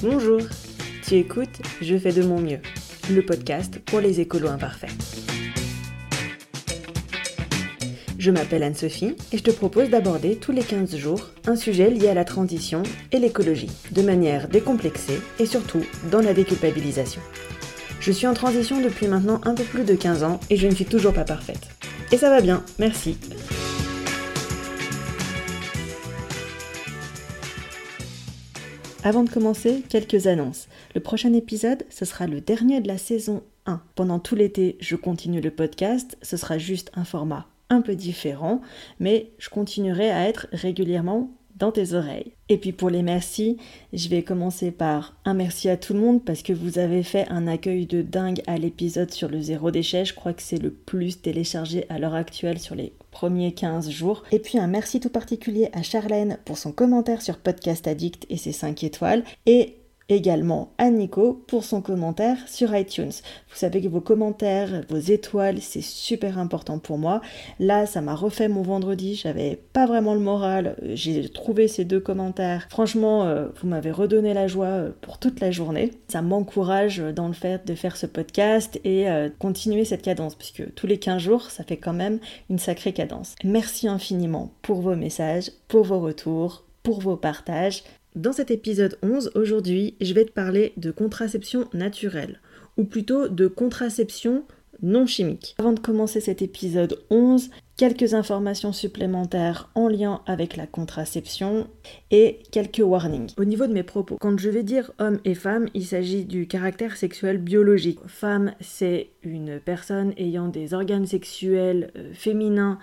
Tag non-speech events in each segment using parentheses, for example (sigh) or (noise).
Bonjour, tu écoutes Je fais de mon mieux, le podcast pour les écolos imparfaits. Je m'appelle Anne-Sophie et je te propose d'aborder tous les 15 jours un sujet lié à la transition et l'écologie, de manière décomplexée et surtout dans la déculpabilisation. Je suis en transition depuis maintenant un peu plus de 15 ans et je ne suis toujours pas parfaite. Et ça va bien, merci. Avant de commencer, quelques annonces. Le prochain épisode, ce sera le dernier de la saison 1. Pendant tout l'été, je continue le podcast, ce sera juste un format un peu différent, mais je continuerai à être régulièrement dans tes oreilles. Et puis pour les merci, je vais commencer par un merci à tout le monde parce que vous avez fait un accueil de dingue à l'épisode sur le zéro déchet. Je crois que c'est le plus téléchargé à l'heure actuelle sur les premiers 15 jours. Et puis un merci tout particulier à Charlène pour son commentaire sur Podcast Addict et ses 5 étoiles. Et également à Nico pour son commentaire sur iTunes. Vous savez que vos commentaires, vos étoiles, c'est super important pour moi. Là, ça m'a refait mon vendredi, j'avais pas vraiment le moral, j'ai trouvé ces deux commentaires. Franchement, euh, vous m'avez redonné la joie euh, pour toute la journée. Ça m'encourage dans le fait de faire ce podcast et euh, continuer cette cadence, puisque tous les 15 jours, ça fait quand même une sacrée cadence. Merci infiniment pour vos messages, pour vos retours, pour vos partages. Dans cet épisode 11, aujourd'hui, je vais te parler de contraception naturelle, ou plutôt de contraception non chimique. Avant de commencer cet épisode 11, quelques informations supplémentaires en lien avec la contraception et quelques warnings. Au niveau de mes propos, quand je vais dire homme et femme, il s'agit du caractère sexuel biologique. Femme, c'est une personne ayant des organes sexuels euh, féminins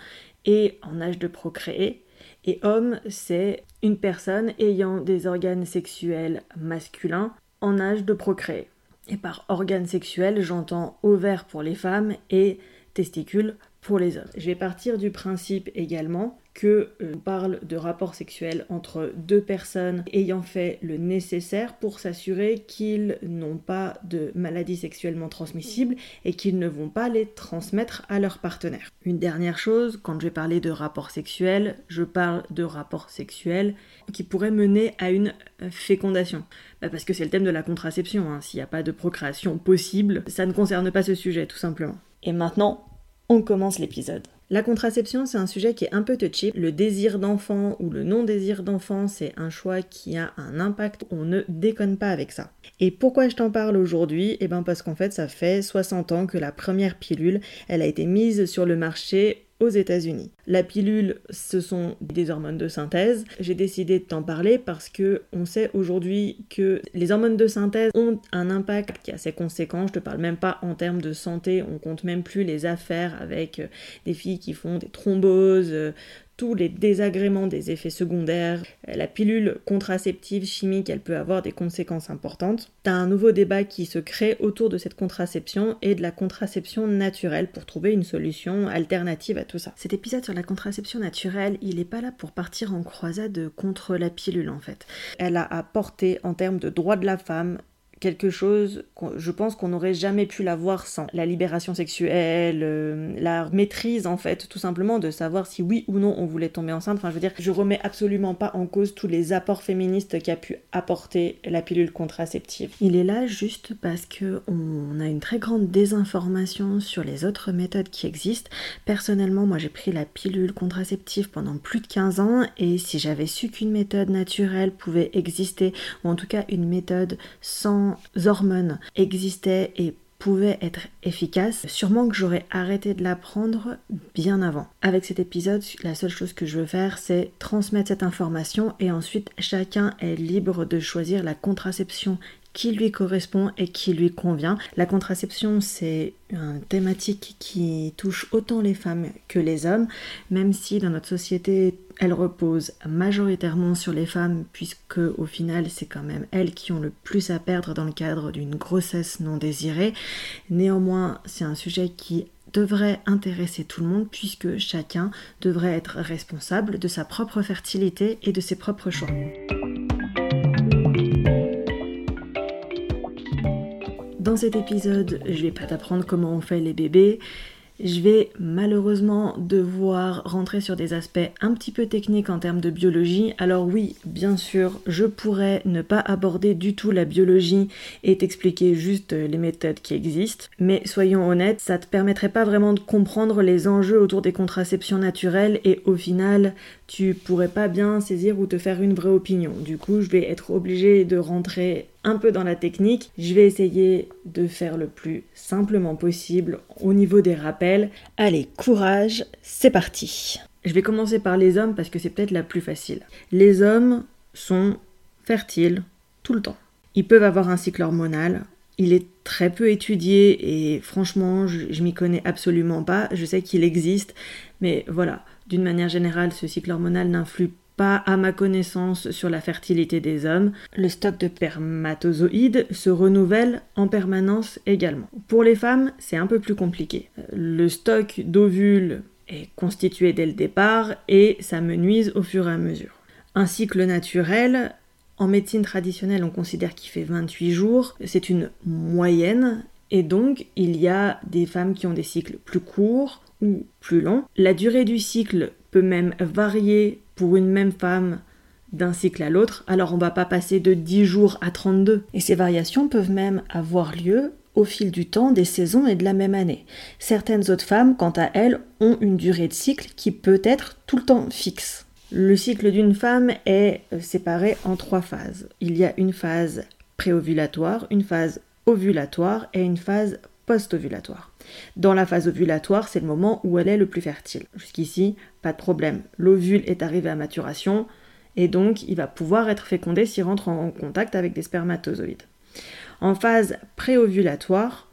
et en âge de procréer. Et homme, c'est une personne ayant des organes sexuels masculins en âge de procréer. Et par organes sexuels, j'entends ovaires pour les femmes et testicules pour les hommes. Je vais partir du principe également que euh, parle de rapports sexuels entre deux personnes ayant fait le nécessaire pour s'assurer qu'ils n'ont pas de maladies sexuellement transmissibles et qu'ils ne vont pas les transmettre à leur partenaire. Une dernière chose, quand je vais parler de rapports sexuels, je parle de rapports sexuels qui pourraient mener à une fécondation. Bah, parce que c'est le thème de la contraception, hein. s'il n'y a pas de procréation possible, ça ne concerne pas ce sujet tout simplement. Et maintenant, on commence l'épisode. La contraception, c'est un sujet qui est un peu touchy. Le désir d'enfant ou le non-désir d'enfant, c'est un choix qui a un impact. On ne déconne pas avec ça. Et pourquoi je t'en parle aujourd'hui? Eh bien parce qu'en fait, ça fait 60 ans que la première pilule, elle a été mise sur le marché aux États-Unis. La pilule, ce sont des hormones de synthèse. J'ai décidé de t'en parler parce que on sait aujourd'hui que les hormones de synthèse ont un impact qui a ses conséquences. Je te parle même pas en termes de santé, on compte même plus les affaires avec euh, des filles qui font des thromboses, euh, tous les désagréments des effets secondaires. La pilule contraceptive chimique, elle peut avoir des conséquences importantes. T'as un nouveau débat qui se crée autour de cette contraception et de la contraception naturelle pour trouver une solution alternative à tout ça. Cet épisode sur la contraception naturelle, il n'est pas là pour partir en croisade contre la pilule en fait. Elle a apporté en termes de droits de la femme quelque chose, je pense qu'on n'aurait jamais pu l'avoir sans la libération sexuelle, euh, la maîtrise en fait, tout simplement de savoir si oui ou non on voulait tomber enceinte. Enfin, je veux dire, je remets absolument pas en cause tous les apports féministes qu'a pu apporter la pilule contraceptive. Il est là juste parce que on a une très grande désinformation sur les autres méthodes qui existent. Personnellement, moi j'ai pris la pilule contraceptive pendant plus de 15 ans et si j'avais su qu'une méthode naturelle pouvait exister, ou en tout cas une méthode sans hormones existaient et pouvaient être efficaces, sûrement que j'aurais arrêté de la prendre bien avant. Avec cet épisode, la seule chose que je veux faire, c'est transmettre cette information et ensuite chacun est libre de choisir la contraception qui lui correspond et qui lui convient. La contraception, c'est une thématique qui touche autant les femmes que les hommes, même si dans notre société, elle repose majoritairement sur les femmes, puisque au final, c'est quand même elles qui ont le plus à perdre dans le cadre d'une grossesse non désirée. Néanmoins, c'est un sujet qui devrait intéresser tout le monde puisque chacun devrait être responsable de sa propre fertilité et de ses propres choix. Cet épisode, je vais pas t'apprendre comment on fait les bébés, Je vais malheureusement devoir rentrer sur des aspects un petit peu techniques en termes de biologie. Alors oui, bien sûr, je pourrais ne pas aborder du tout la biologie et t'expliquer juste les méthodes qui existent, mais soyons honnêtes, ça te permettrait pas vraiment de comprendre les enjeux autour des contraceptions naturelles et au final, tu pourrais pas bien saisir ou te faire une vraie opinion. Du coup, je vais être obligée de rentrer un peu dans la technique. Je vais essayer de faire le plus simplement possible au niveau des rappels. Allez, courage, c'est parti. Je vais commencer par les hommes parce que c'est peut-être la plus facile. Les hommes sont fertiles tout le temps. Ils peuvent avoir un cycle hormonal. Il est très peu étudié et franchement, je, m'y connais absolument pas. Je sais qu'il existe, mais voilà, d'une manière générale, ce cycle hormonal n'influe pas à ma connaissance sur la fertilité des hommes. Le stock de spermatozoïdes se renouvelle en permanence également. Pour les femmes, c'est un peu plus compliqué. Le stock d'ovules est constitué dès le départ et ça me nuise au fur et à mesure. Un cycle naturel, en médecine traditionnelle, on considère qu'il fait 28 jours. C'est une moyenne et donc il y a des femmes qui ont des cycles plus courts ou plus longs. La durée du cycle même varier pour une même femme d'un cycle à l'autre, alors on va pas passer de 10 jours à 32. Et ces variations peuvent même avoir lieu au fil du temps, des saisons et de la même année. Certaines autres femmes, quant à elles, ont une durée de cycle qui peut être tout le temps fixe. Le cycle d'une femme est séparé en trois phases. Il y a une phase préovulatoire, une phase ovulatoire et une phase post-ovulatoire. Dans la phase ovulatoire, c'est le moment où elle est le plus fertile. Jusqu'ici, pas de problème. L'ovule est arrivé à maturation et donc il va pouvoir être fécondé s'il rentre en contact avec des spermatozoïdes. En phase préovulatoire,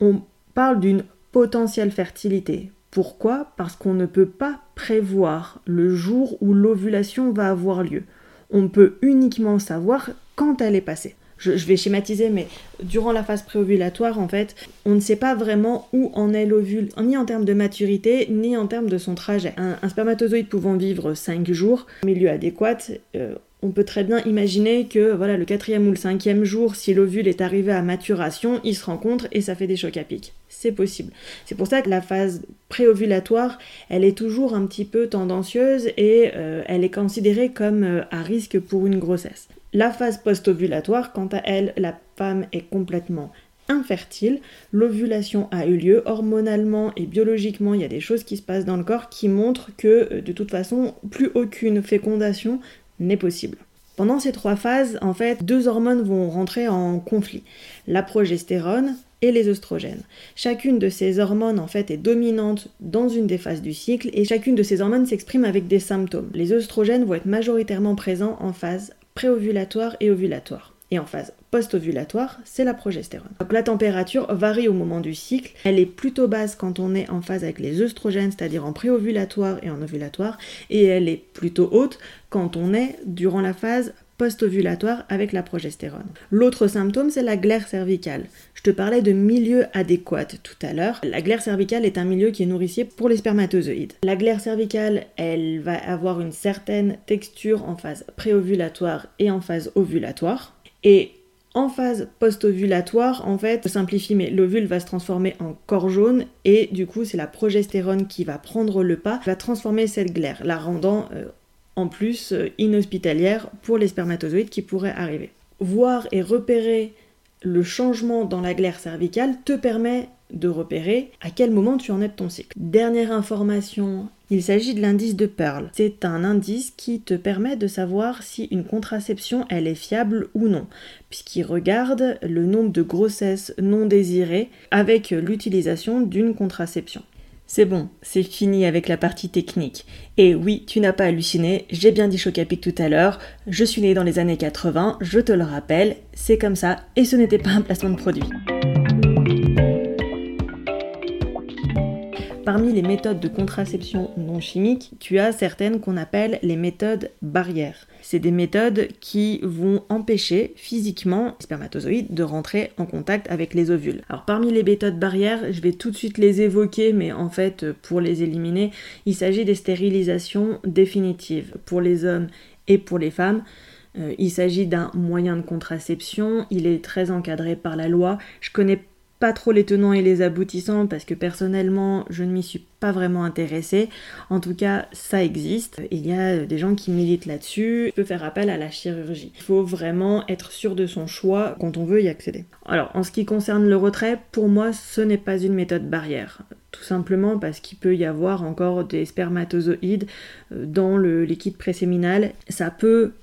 on parle d'une potentielle fertilité. Pourquoi? Parce qu'on ne peut pas prévoir le jour où l'ovulation va avoir lieu. On peut uniquement savoir quand elle est passée je, vais schématiser, mais durant la phase préovulatoire, en fait, on ne sait pas vraiment où en est l'ovule, ni en termes de maturité, ni en termes de son trajet. Un, spermatozoïde pouvant vivre 5 jours, milieu adéquat, euh, on peut très bien imaginer que voilà le quatrième ou le cinquième jour, si l'ovule est arrivé à maturation, ils se rencontrent et ça fait des chocs à pic. C'est possible. C'est pour ça que la phase préovulatoire, elle est toujours un petit peu tendancieuse et euh, elle est considérée comme euh, à risque pour une grossesse. La phase post-ovulatoire, quant à elle, la femme est complètement infertile, l'ovulation a eu lieu, hormonalement et biologiquement, il y a des choses qui se passent dans le corps qui montrent que euh, de toute façon, plus aucune fécondation n'est possible. Pendant ces trois phases, en fait, deux hormones vont rentrer en conflit, la progestérone et les oestrogènes. Chacune de ces hormones en fait est dominante dans une des phases du cycle et chacune de ces hormones s'exprime avec des symptômes. Les oestrogènes vont être majoritairement présents en phase préovulatoire et ovulatoire. Et en phase post-ovulatoire, c'est la progestérone. Donc la température varie au moment du cycle. Elle est plutôt basse quand on est en phase avec les œstrogènes, c'est-à-dire en préovulatoire et en ovulatoire, et elle est plutôt haute quand on est durant la phase post-ovulatoire avec la progestérone. L'autre symptôme, c'est la glaire cervicale. Je te parlais de milieu adéquat tout à l'heure. La glaire cervicale est un milieu qui est nourricier pour les spermatozoïdes. La glaire cervicale, elle va avoir une certaine texture en phase préovulatoire et en phase ovulatoire. Et en phase post-ovulatoire, en fait, je simplifie, mais l'ovule va se transformer en corps jaune et du coup, c'est la progestérone qui va prendre le pas, va transformer cette glaire, la rendant euh, en plus euh, inhospitalière pour les spermatozoïdes qui pourraient arriver. Voir et repérer le changement dans la glaire cervicale te permet de repérer à quel moment tu en es de ton cycle. Dernière information, il s'agit de l'indice de Pearl. C'est un indice qui te permet de savoir si une contraception elle est fiable ou non, puisqu'il regarde le nombre de grossesses non désirées avec l'utilisation d'une contraception. C'est bon, c'est fini avec la partie technique. Et oui, tu n'as pas halluciné, j'ai bien dit Chocapic tout à l'heure, je suis né dans les années 80, je te le rappelle, c'est comme ça, et ce n'était pas un placement de produit. Parmi les méthodes de contraception non chimiques, tu as certaines qu'on appelle les méthodes barrières. C'est des méthodes qui vont empêcher physiquement les spermatozoïdes de rentrer en contact avec les ovules. Alors parmi les méthodes barrières, je vais tout de suite les évoquer, mais en fait pour les éliminer, il s'agit des stérilisations définitives pour les hommes et pour les femmes. Euh, il s'agit d'un moyen de contraception, il est très encadré par la loi. Je connais pas trop les tenants et les aboutissants parce que personnellement, je ne m'y suis pas vraiment intéressée. En tout cas, ça existe. Il y a des gens qui militent là-dessus. Peut faire appel à la chirurgie. Il faut vraiment être sûr de son choix quand on veut y accéder. Alors, en ce qui concerne le retrait, pour moi, ce n'est pas une méthode barrière. Tout simplement parce qu'il peut y avoir encore des spermatozoïdes euh, dans le liquide préséminal. Ça peut,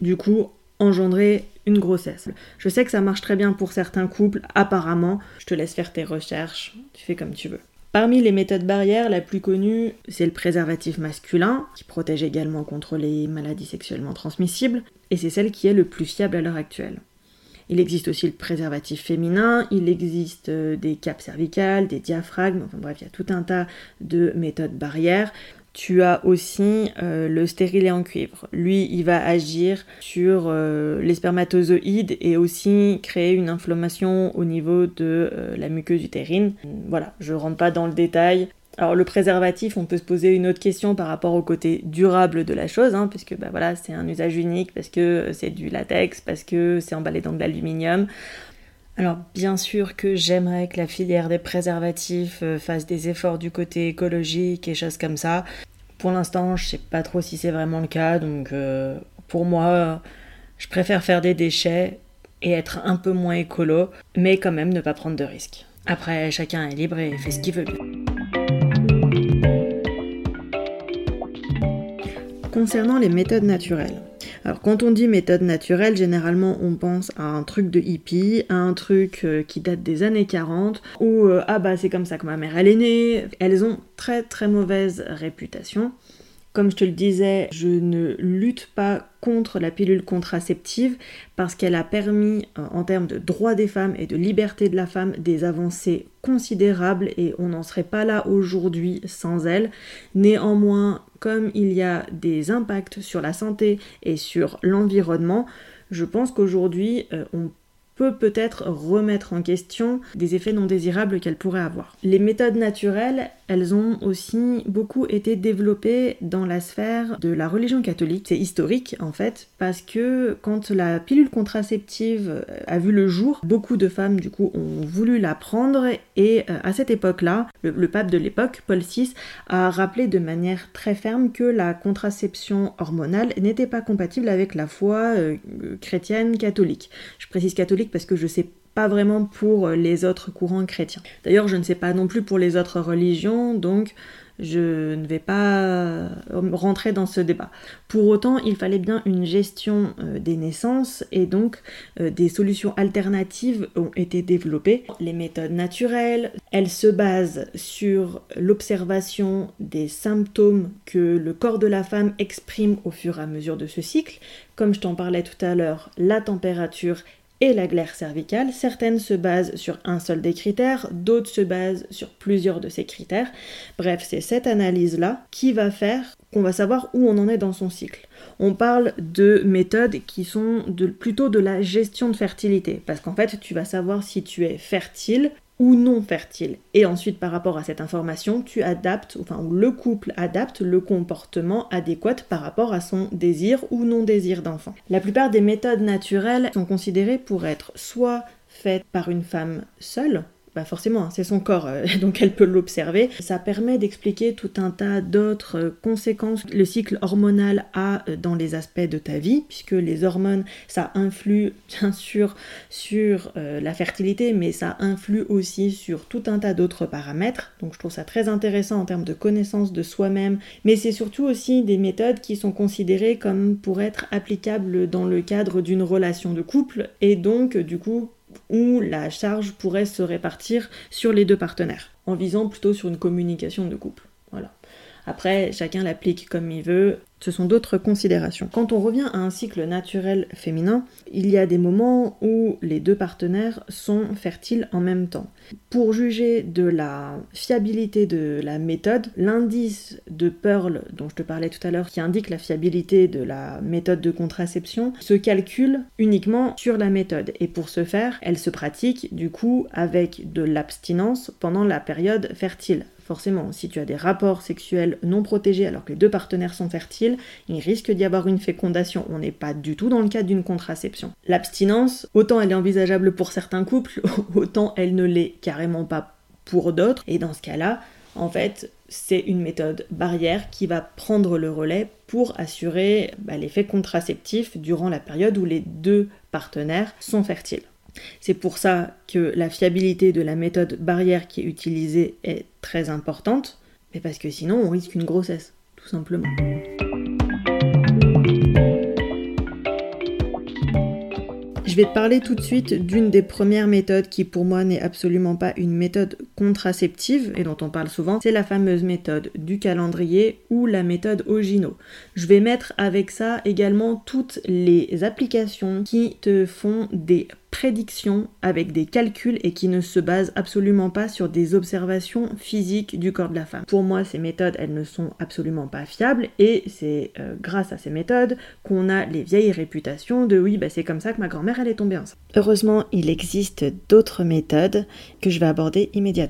du coup, engendrer une grossesse. Je sais que ça marche très bien pour certains couples, apparemment. Je te laisse faire tes recherches, tu fais comme tu veux. Parmi les méthodes barrières, la plus connue, c'est le préservatif masculin, qui protège également contre les maladies sexuellement transmissibles, et c'est celle qui est le plus fiable à l'heure actuelle. Il existe aussi le préservatif féminin, il existe euh, des capes cervicales, des diaphragmes, enfin bref, il y a tout un tas de méthodes barrières. Tu as aussi euh, le stérilet en cuivre. Lui, il va agir sur euh, les spermatozoïdes et aussi créer une inflammation au niveau de euh, la muqueuse utérine. Voilà, je rentre pas dans le détail. Alors le préservatif, on peut se poser une autre question par rapport au côté durable de la chose, hein, puisque bah, c'est un usage unique, parce que c'est du latex, parce que c'est emballé dans de l'aluminium. Alors bien sûr que j'aimerais que la filière des préservatifs euh, fasse des efforts du côté écologique et choses comme ça. Pour l'instant, je sais pas trop si c'est vraiment le cas, donc euh, pour moi, je préfère faire des déchets et être un peu moins écolo, mais quand même ne pas prendre de risques. Après, chacun est libre et fait ce qu'il veut. Concernant les méthodes naturelles, alors quand on dit méthode naturelle, généralement on pense à un truc de hippie, à un truc euh, qui date des années 40, ou euh, ah bah c'est comme ça que ma mère elle est née. Elles ont très très mauvaise réputation. Comme je te le disais, je ne lutte pas contre la pilule contraceptive parce qu'elle a permis, euh, en termes de droits des femmes et de liberté de la femme, des avancées considérables et on n'en serait pas là aujourd'hui sans elle. Néanmoins, comme il y a des impacts sur la santé et sur l'environnement, je pense qu'aujourd'hui, euh, on peut peut-être remettre en question des effets non désirables qu'elle pourrait avoir. Les méthodes naturelles, elles ont aussi beaucoup été développées dans la sphère de la religion catholique. C'est historique en fait, parce que quand la pilule contraceptive a vu le jour, beaucoup de femmes du coup ont voulu la prendre et euh, à cette époque-là, le, pape de l'époque, Paul VI, a rappelé de manière très ferme que la contraception hormonale n'était pas compatible avec la foi euh, chrétienne catholique. Je précise catholique parce que je sais pas vraiment pour les autres courants chrétiens. D'ailleurs, je ne sais pas non plus pour les autres religions, donc je ne vais pas rentrer dans ce débat. Pour autant, il fallait bien une gestion euh, des naissances et donc euh, des solutions alternatives ont été développées. Les méthodes naturelles, elles se basent sur l'observation des symptômes que le corps de la femme exprime au fur et à mesure de ce cycle. Comme je t'en parlais tout à l'heure, la température et la glaire cervicale. Certaines se basent sur un seul des critères, d'autres se basent sur plusieurs de ces critères. Bref, c'est cette analyse-là qui va faire qu'on va savoir où on en est dans son cycle. On parle de méthodes qui sont plutôt de la gestion de fertilité, parce qu'en fait, tu vas savoir si tu es fertile ou non fertile. Et ensuite, par rapport à cette information, tu adaptes, enfin, le couple adapte le comportement adéquat par rapport à son désir ou non désir d'enfant. La plupart des méthodes naturelles sont considérées pour être soit faites par une femme seule, bah forcément, hein, c'est son corps, euh, (laughs) donc elle peut l'observer. Ça permet d'expliquer tout un tas d'autres euh, conséquences que le cycle hormonal a euh, dans les aspects de ta vie, puisque les hormones, ça influe (laughs) bien sûr sur la fertilité, mais ça influe aussi sur tout un tas d'autres paramètres. Donc je trouve ça très intéressant en termes de connaissance de soi-même, mais c'est surtout aussi des méthodes qui sont considérées comme pour être applicables dans le cadre d'une relation de couple, et donc du coup où la charge pourrait se répartir sur les deux partenaires, en visant plutôt sur une communication de couple. Après, chacun l'applique comme il veut, ce sont d'autres considérations. Quand on revient à un cycle naturel féminin, il y a des moments où les deux partenaires sont fertiles en même temps. Pour juger de la fiabilité de la méthode, l'indice de Pearl dont je te parlais tout à l'heure qui indique la fiabilité de la méthode de contraception se calcule uniquement sur la méthode et pour ce faire, elle se pratique du coup avec de l'abstinence pendant la période fertile forcément, si tu as des rapports sexuels non protégés alors que les deux partenaires sont fertiles, il risque d'y avoir une fécondation. On n'est pas du tout dans le cadre d'une contraception. L'abstinence, autant elle est envisageable pour certains couples, (laughs) autant elle ne l'est carrément pas pour d'autres. Et dans ce cas-là, en fait, c'est une méthode barrière qui va prendre le relais pour assurer bah, l'effet contraceptif durant la période où les deux partenaires sont fertiles. C'est pour ça que la fiabilité de la méthode barrière qui est utilisée est très importante, mais parce que sinon on risque une grossesse, tout simplement. Je vais te parler tout de suite d'une des premières méthodes qui pour moi n'est absolument pas une méthode contraceptive et dont on parle souvent, c'est la fameuse méthode du calendrier ou la méthode Ogino. Je vais mettre avec ça également toutes les applications qui te font des prédictions avec des calculs et qui ne se basent absolument pas sur des observations physiques du corps de la femme. Pour moi, ces méthodes, elles ne sont absolument pas fiables et c'est euh, grâce à ces méthodes qu'on a les vieilles réputations de oui, bah, c'est comme ça que ma grand-mère elle est tombée enceinte. Heureusement, il existe d'autres méthodes que je vais aborder immédiatement.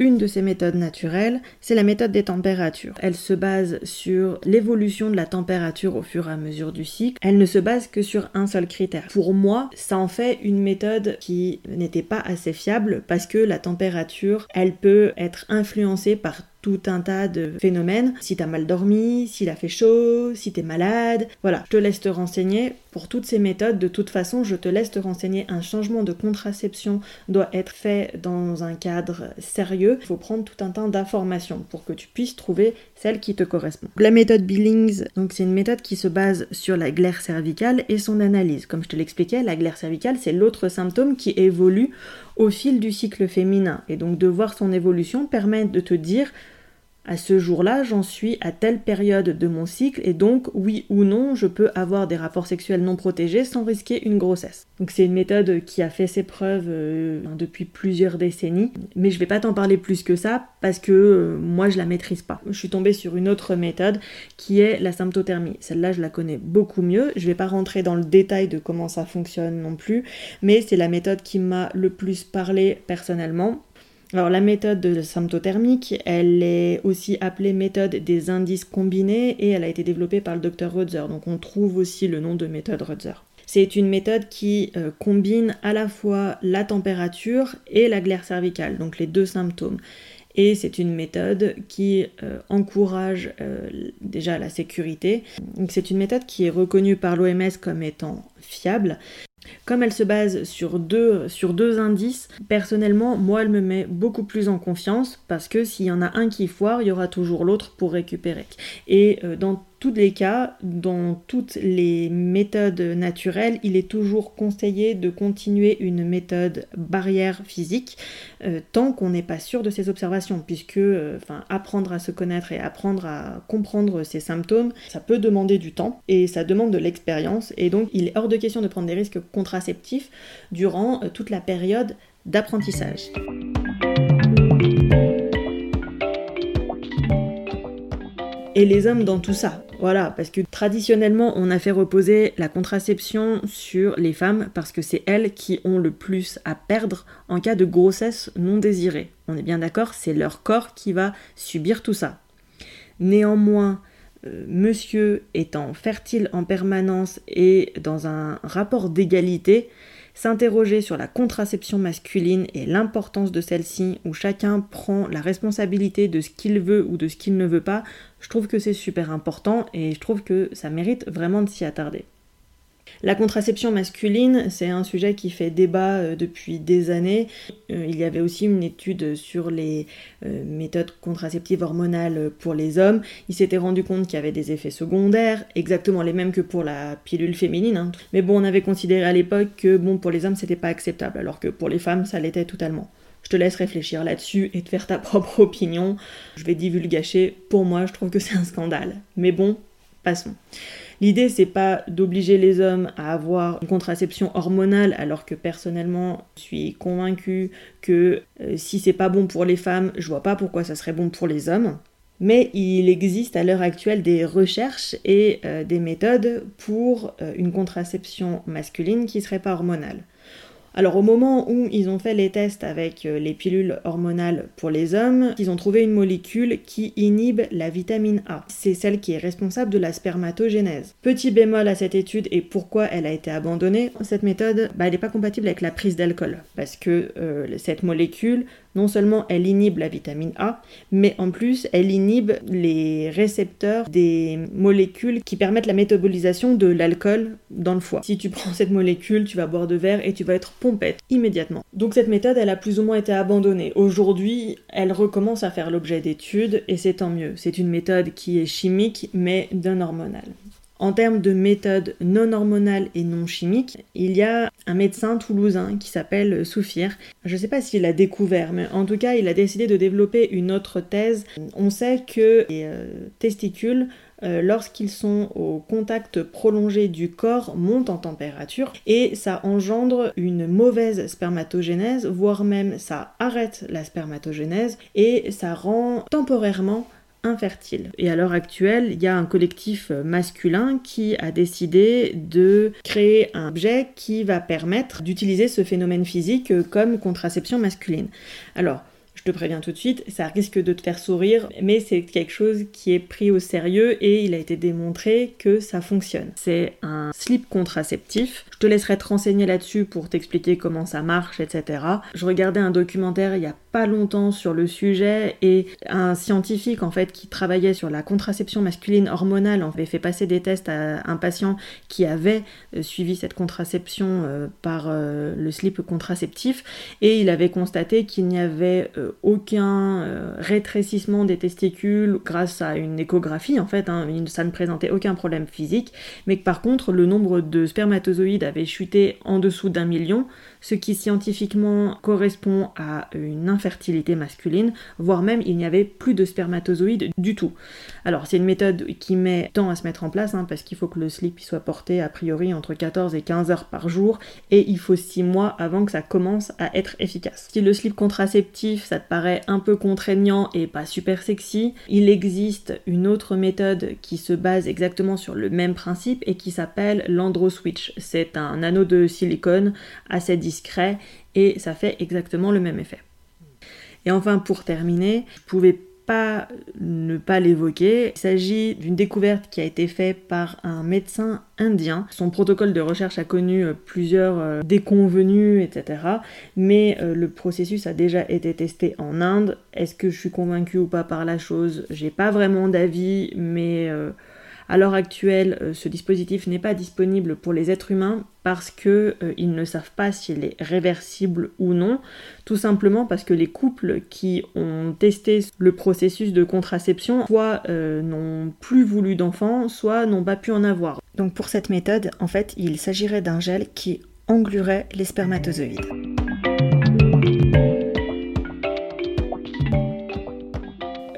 Une de ces méthodes naturelles, c'est la méthode des températures. Elle se base sur l'évolution de la température au fur et à mesure du cycle. Elle ne se base que sur un seul critère. Pour moi, ça en fait une méthode qui n'était pas assez fiable parce que la température, elle peut être influencée par tout un tas de phénomènes. Si t'as mal dormi, s'il a fait chaud, si t'es malade. Voilà, je te laisse te renseigner. Pour toutes ces méthodes, de toute façon, je te laisse te renseigner. Un changement de contraception doit être fait dans un cadre sérieux. Il faut prendre tout un tas d'informations pour que tu puisses trouver celle qui te correspond. La méthode Billings, donc c'est une méthode qui se base sur la glaire cervicale et son analyse. Comme je te l'expliquais, la glaire cervicale, c'est l'autre symptôme qui évolue au fil du cycle féminin. Et donc de voir son évolution permet de te dire à ce jour-là, j'en suis à telle période de mon cycle et donc oui ou non, je peux avoir des rapports sexuels non protégés sans risquer une grossesse. Donc c'est une méthode qui a fait ses preuves euh, depuis plusieurs décennies, mais je vais pas t'en parler plus que ça parce que euh, moi je la maîtrise pas. Je suis tombée sur une autre méthode qui est la symptothermie. Celle-là, je la connais beaucoup mieux. Je vais pas rentrer dans le détail de comment ça fonctionne non plus, mais c'est la méthode qui m'a le plus parlé personnellement alors la méthode de symptothermique, elle est aussi appelée méthode des indices combinés et elle a été développée par le docteur Rutzer. Donc on trouve aussi le nom de méthode Rutzer. C'est une méthode qui euh, combine à la fois la température et la glaire cervicale, donc les deux symptômes. Et c'est une méthode qui euh, encourage euh, déjà la sécurité. C'est une méthode qui est reconnue par l'OMS comme étant fiable. Comme elle se base sur deux, sur deux indices, personnellement, moi, elle me met beaucoup plus en confiance parce que s'il y en a un qui foire, il y aura toujours l'autre pour récupérer. Et euh, dans tous les cas, dans toutes les méthodes naturelles, il est toujours conseillé de continuer une méthode barrière physique euh, tant qu'on n'est pas sûr de ses observations, puisque euh, apprendre à se connaître et apprendre à comprendre ses symptômes, ça peut demander du temps et ça demande de l'expérience, et donc il est hors de question de prendre des risques contraceptifs durant euh, toute la période d'apprentissage. Et les hommes dans tout ça. Voilà, parce que traditionnellement, on a fait reposer la contraception sur les femmes parce que c'est elles qui ont le plus à perdre en cas de grossesse non désirée. On est bien d'accord, c'est leur corps qui va subir tout ça. Néanmoins, euh, monsieur étant fertile en permanence et dans un rapport d'égalité, s'interroger sur la contraception masculine et l'importance de celle-ci, où chacun prend la responsabilité de ce qu'il veut ou de ce qu'il ne veut pas, je trouve que c'est super important et je trouve que ça mérite vraiment de s'y attarder. La contraception masculine, c'est un sujet qui fait débat euh, depuis des années. Euh, il y avait aussi une étude sur les euh, méthodes contraceptives hormonales pour les hommes. Il s'était rendu compte qu'il y avait des effets secondaires, exactement les mêmes que pour la pilule féminine. Hein. Mais bon, on avait considéré à l'époque que bon, pour les hommes, c'était pas acceptable, alors que pour les femmes, ça l'était totalement. Je te laisse réfléchir là-dessus et te faire ta (laughs) propre opinion. Je vais divulgacher. Pour moi, je trouve que c'est un scandale. Mais bon, L'idée, c'est pas d'obliger les hommes à avoir une contraception hormonale, alors que personnellement, je suis convaincue que euh, si c'est pas bon pour les femmes, je vois pas pourquoi ça serait bon pour les hommes. Mais il existe à l'heure actuelle des recherches et euh, des méthodes pour euh, une contraception masculine qui serait pas hormonale. Alors au moment où ils ont fait les tests avec euh, les pilules hormonales pour les hommes, ils ont trouvé une molécule qui inhibe la vitamine A. C'est celle qui est responsable de la spermatogénèse. Petit bémol à cette étude et pourquoi elle a été abandonnée, cette méthode, bah, elle n'est pas compatible avec la prise d'alcool parce que euh, cette molécule non seulement elle inhibe la vitamine A, mais en plus elle inhibe les récepteurs des molécules qui permettent la métabolisation de l'alcool dans le foie. Si tu prends cette molécule, tu vas boire de verre et tu vas être pompette immédiatement. Donc cette méthode, elle a plus ou moins été abandonnée. Aujourd'hui, elle recommence à faire l'objet d'études et c'est tant mieux. C'est une méthode qui est chimique mais d'un hormonal. En termes de méthodes non hormonales et non chimiques, il y a un médecin toulousain qui s'appelle Soufir. Je ne sais pas s'il l'a découvert, mais en tout cas, il a décidé de développer une autre thèse. On sait que les euh, testicules euh, lorsqu'ils sont au contact prolongé du corps, montent en température et ça engendre une mauvaise spermatogénèse, voire même ça arrête la spermatogénèse et ça rend temporairement infertile. Et à l'heure actuelle, il y a un collectif masculin qui a décidé de créer un objet qui va permettre d'utiliser ce phénomène physique comme contraception masculine. Alors, je te préviens tout de suite, ça risque de te faire sourire, mais c'est quelque chose qui est pris au sérieux et il a été démontré que ça fonctionne. C'est un slip contraceptif. Je te laisserai te renseigner là-dessus pour t'expliquer comment ça marche, etc. Je regardais un documentaire il y a longtemps sur le sujet et un scientifique en fait qui travaillait sur la contraception masculine hormonale avait fait passer des tests à un patient qui avait euh, suivi cette contraception euh, par euh, le slip contraceptif. Et il avait constaté qu'il n'y avait aucun rétrécissement des testicules grâce à une échographie en fait, hein, ça ne présentait aucun problème physique. Mais que par contre le nombre de spermatozoïdes avait chuté en dessous d'un million ce qui scientifiquement correspond à une infertilité masculine, voire même il n'y avait plus de spermatozoïdes du tout. Alors c'est une méthode qui met temps à se mettre en place, hein, parce qu'il faut que le slip soit porté a priori entre 14 et 15 heures par jour, et il faut 6 mois avant que ça commence à être efficace. Si le slip contraceptif, ça te paraît un peu contraignant et pas super sexy, il existe une autre méthode qui se base exactement sur le même principe et qui s'appelle l'androswitch. C'est un anneau de silicone assez discret et ça fait exactement le même effet. Et enfin, pour terminer, je pouvais pas ne pas l'évoquer. Il s'agit d'une découverte qui a été faite par un médecin indien. Son protocole de recherche a connu euh, plusieurs euh, déconvenus, etc. Mais euh, le processus a déjà été testé en Inde. Est-ce que je suis convaincue ou pas par la chose? J'ai pas vraiment d'avis, mais à l'heure actuelle, euh, ce dispositif n'est pas disponible pour les êtres humains parce qu'ils euh, ne savent pas s'il est réversible ou non, tout simplement parce que les couples qui ont testé le processus de contraception soit euh, n'ont plus voulu d'enfants, soit n'ont pas pu en avoir. Donc pour cette méthode, en fait, il s'agirait d'un gel qui engluerait les spermatozoïdes.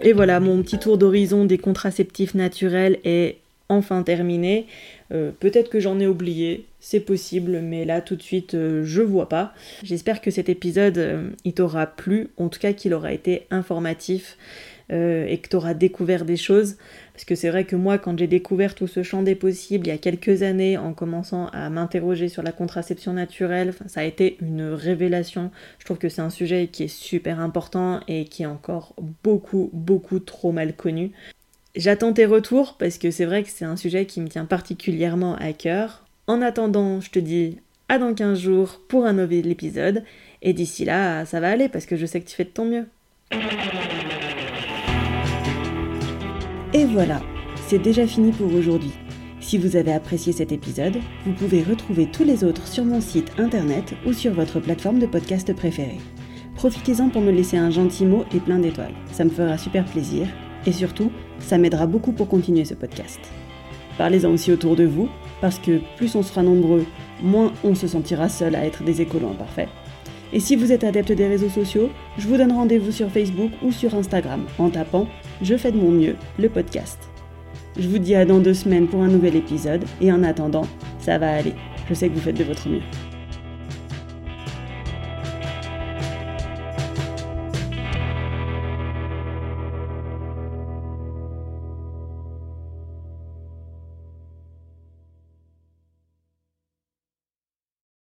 Et voilà, mon petit tour d'horizon des contraceptifs naturels est enfin terminé. Euh, peut-être que j'en ai oublié, c'est possible, mais là tout de suite euh, je vois pas. J'espère que cet épisode euh, il t'aura plu, en tout cas qu'il aura été informatif et que tu auras découvert des choses. Parce que c'est vrai que moi, quand j'ai découvert tout ce champ des possibles il y a quelques années, en commençant à m'interroger sur la contraception naturelle, ça a été une révélation. Je trouve que c'est un sujet qui est super important et qui est encore beaucoup, beaucoup trop mal connu. J'attends tes retours parce que c'est vrai que c'est un sujet qui me tient particulièrement à cœur. En attendant, je te dis à dans 15 jours pour un nouvel épisode. Et d'ici là, ça va aller parce que je sais que tu fais de ton mieux. Et voilà, c'est déjà fini pour aujourd'hui. Si vous avez apprécié cet épisode, vous pouvez retrouver tous les autres sur mon site internet ou sur votre plateforme de podcast préférée. Profitez-en pour me laisser un gentil mot et plein d'étoiles. Ça me fera super plaisir et surtout, ça m'aidera beaucoup pour continuer ce podcast. Parlez-en aussi autour de vous, parce que plus on sera nombreux, moins on se sentira seul à être des écolos imparfaits. Et si vous êtes adepte des réseaux sociaux, je vous donne rendez-vous sur Facebook ou sur Instagram en tapant Je fais de mon mieux, le podcast. Je vous dis à dans deux semaines pour un nouvel épisode, et en attendant, ça va aller. Je sais que vous faites de votre mieux.